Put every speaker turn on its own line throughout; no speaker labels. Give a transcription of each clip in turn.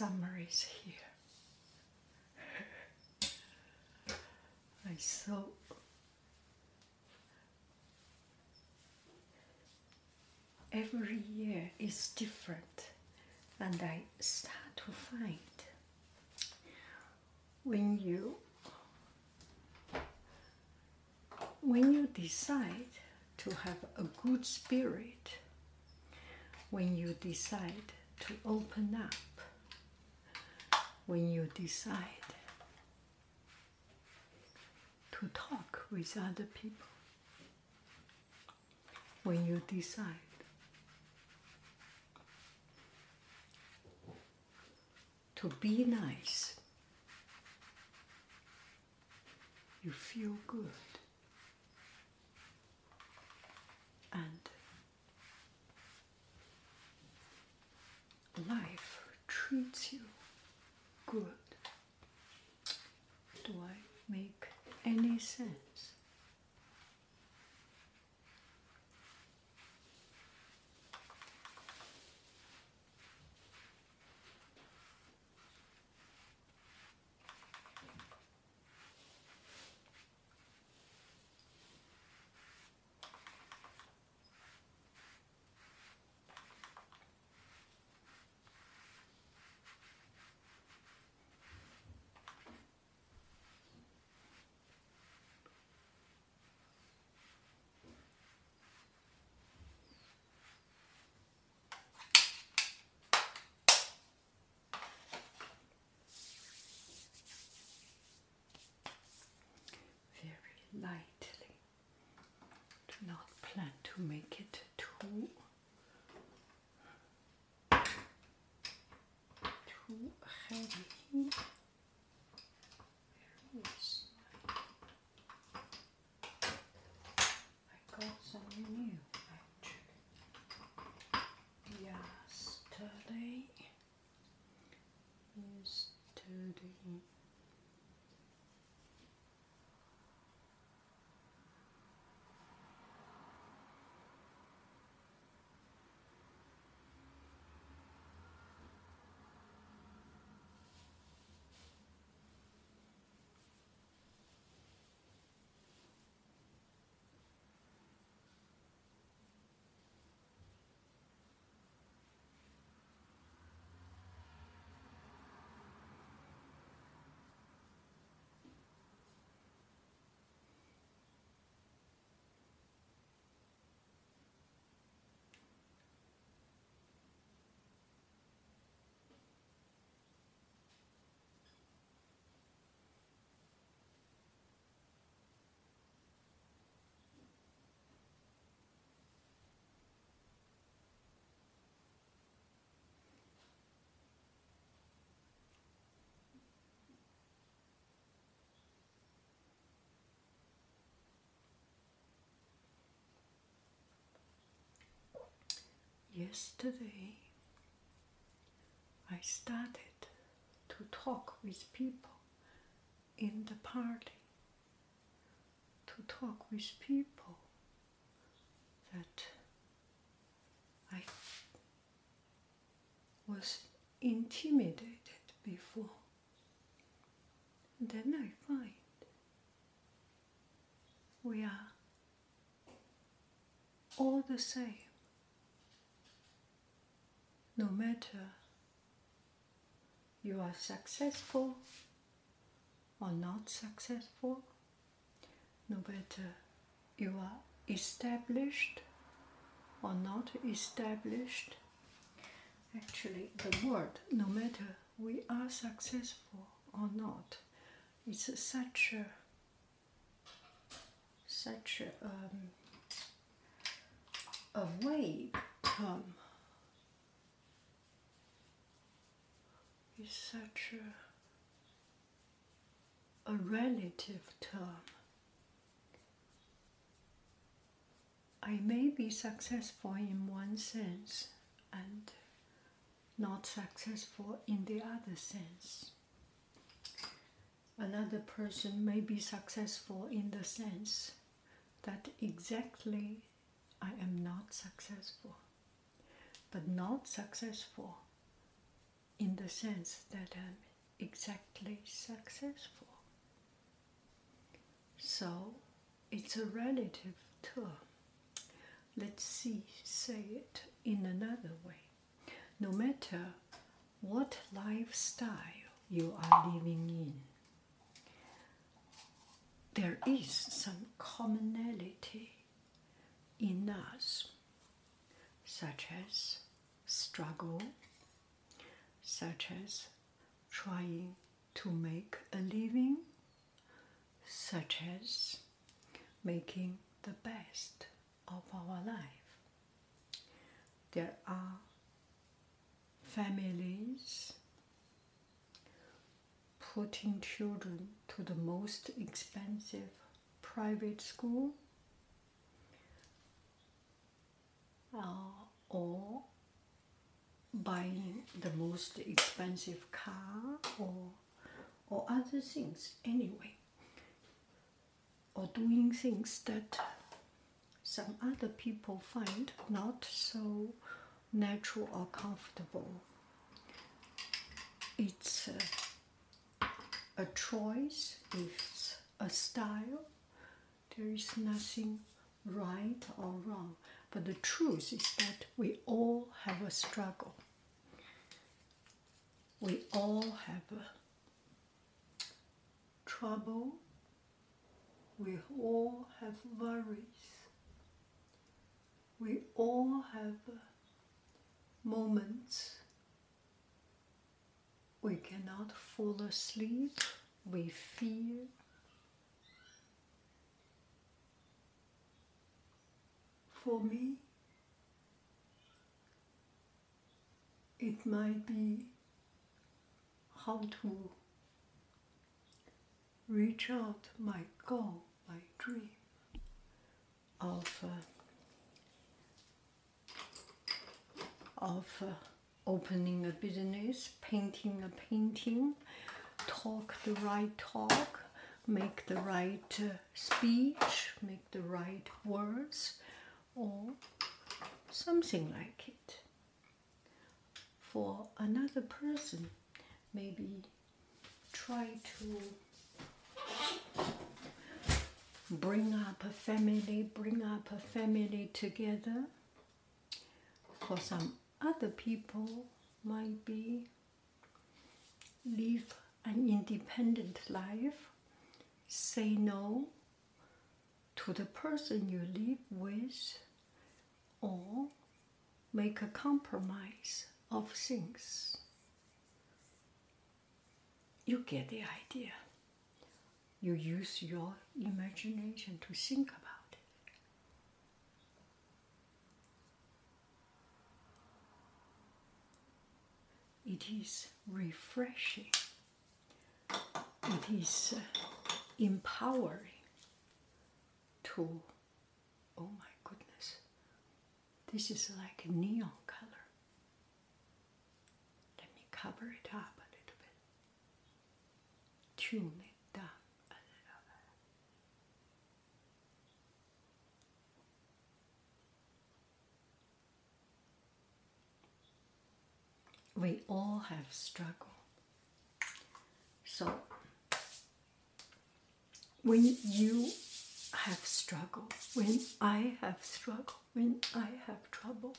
Summer is here. I saw every year is different and i start to find when you when you decide to have a good spirit when you decide to open up when you decide to talk with other people when you decide to be nice, you feel good. And life treats you good. Do I make any sense? very lightly. Do not plan too too heavy. I got some new actually. Yesterday. Yesterday. yesterday I started to talk with people in the party, to talk with people that I was intimidated before. Then I find we are all the same. No matter you are successful or not successful, no matter you are established or not established. Actually, the word, no matter we are successful or not, it's such a such a, um, a term. It's such a, a relative term. I may be successful in one sense and not successful in the other sense. Another person may be successful in the sense that exactly I am not successful, but not successful in the sense that I'm exactly successful. So it's a relative term. Let's see, say it in another way. No matter what lifestyle you are living in, there is some commonality in us, such as struggle, such as trying to make a living, such as making the best of our life. There are families putting children to the most expensive private school uh, or buying the most expensive car or or other things anyway or doing things that some other people find not so natural or comfortable. It's a, a choice it's a style. There is nothing right or wrong but the truth is that we all have a struggle. We all have trouble. We all have worries. We all have moments we cannot fall asleep. We fear for me, it might be how to reach out my goal, my dream of uh, of uh, opening a business, painting a painting, talk the right talk, make the right uh, speech, make the right words, or something like it. For another person, maybe try to bring up a family, bring up a family together. For some other people, might be live an independent life, say no to the person you live with or make a compromise of things. You get the idea. You use your imagination to think about it. It is refreshing. It is uh, empowering to, oh my goodness, this is like a neon color. Let me cover it up a little bit, tune it down a little bit. we all have struggle. So when you have struggle, when I have struggle, when I have trouble,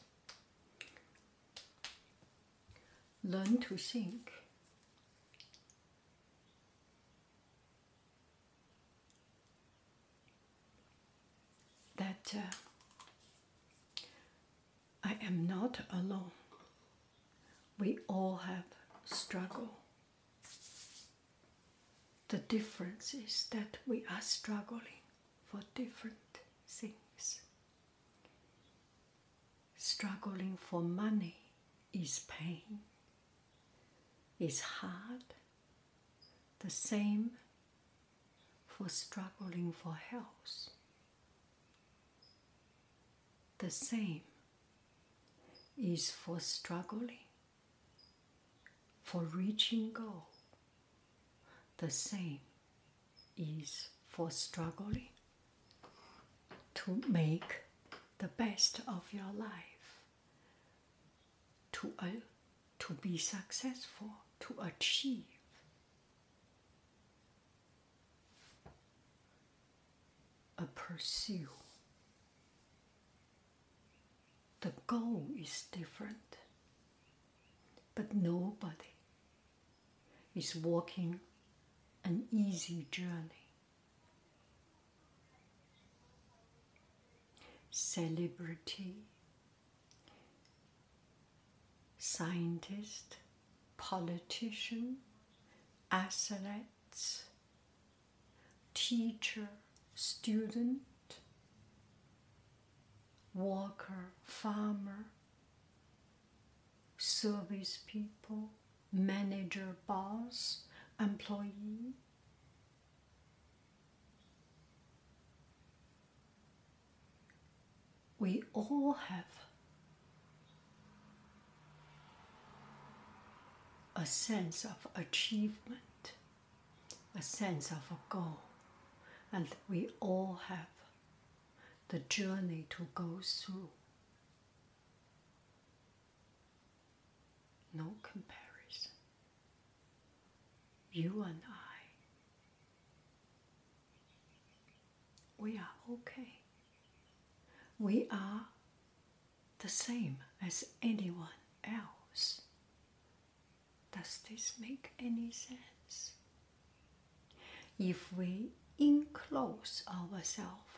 learn to think. That uh, I am not alone. We all have struggle. The difference is that we are struggling for different things. Struggling for money is pain, is hard. The same for struggling for health. The same is for struggling for reaching goal. The same is for struggling to make the best of your life, to, uh, to be successful, to achieve. A pursuit. The goal is different, but nobody is walking an easy journey. Celebrity, scientist, politician, athletes, teacher, student, worker, farmer, service people, manager, boss, employee. We all have a sense of achievement, a sense of a goal, and we all have the journey to go through. No comparison. You and I, we are okay. We are the same as anyone else. Does this make any sense? If we enclose ourselves,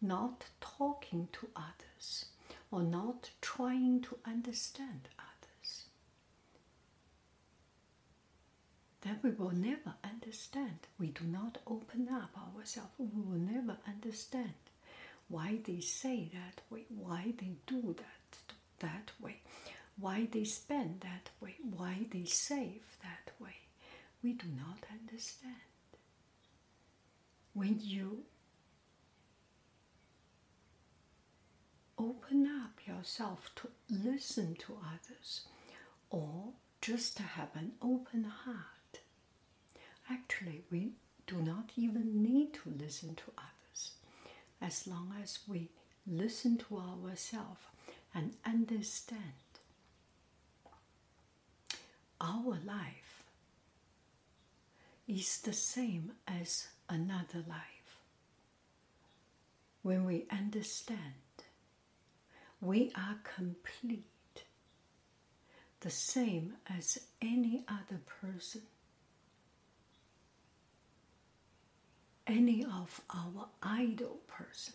not talking to others or not trying to understand others, then we will never understand. We do not open up ourselves. We will never understand why they say that way, why they do that that way, why they spend that way, why they save that way. We do not understand. When you open up yourself to listen to others or just to have an open heart, actually, we do not even need to listen to others as long as we listen to ourselves and understand our life is the same as another life. When we understand, we are complete, the same as any other person. Any of our idol person,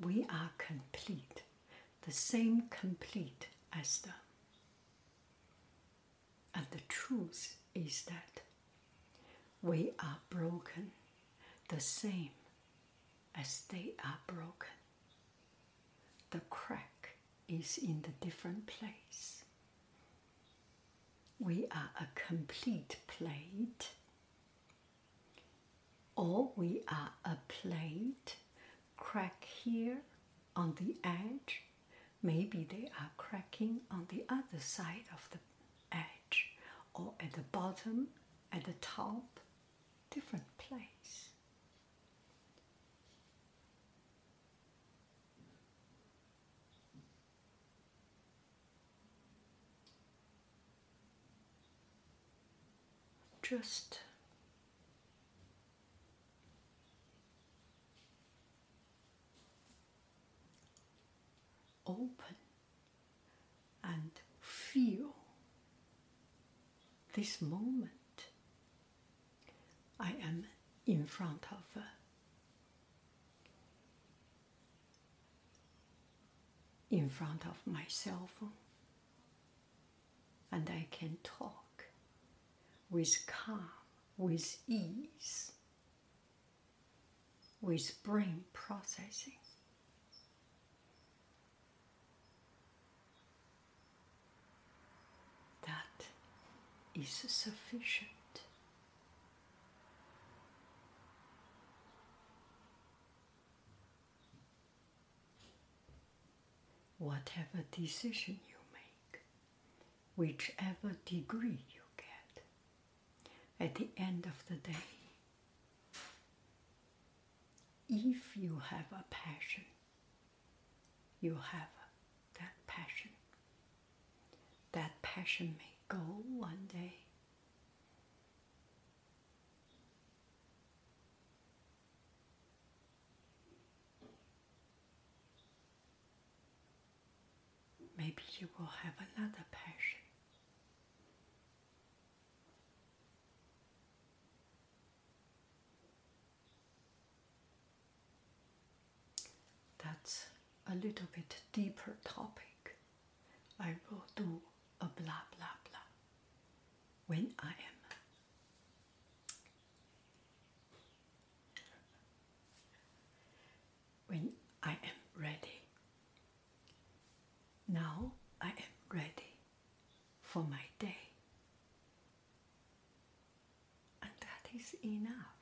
we are complete, the same complete as them. And the truth is that we are broken the same as they are broken. The crack is in the different place. We are a complete plate, or we are a plate crack here on the edge. Maybe they are cracking on the other side of the edge or at the bottom at the top. Different place. Just open and feel this moment. I am in front of in front of my cell phone and I can talk with calm, with ease, with brain processing. That is sufficient. Whatever decision you make, whichever degree you get, at the end of the day, if you have a passion, you have that passion. That passion may go one day. Maybe you will have another passion. That's a little bit deeper topic. I will do a blah blah when I am when I am ready. Now I am ready for my day. And that is enough.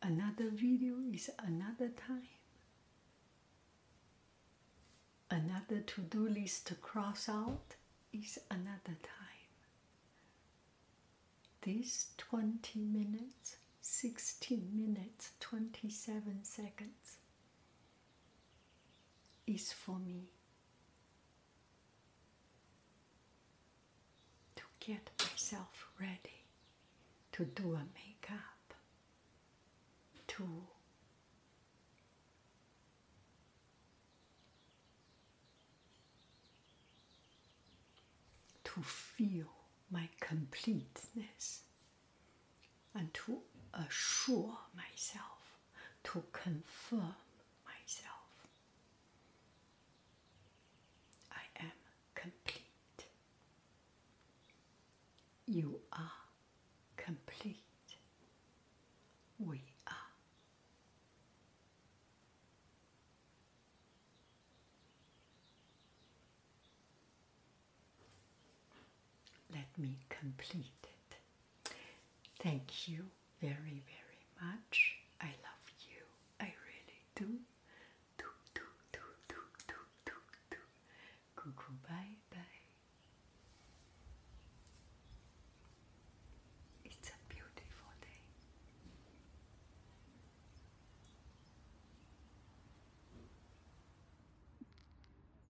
Another video is another time. Another to do list to cross out is another time. This 20 minutes, 16 minutes, 27 seconds is for me to get myself ready to do a makeup, to to feel my completeness and to assure myself, to confirm myself. I am complete. You are complete. We are. Let me complete it. Thank you very, very much. I love you. I really do.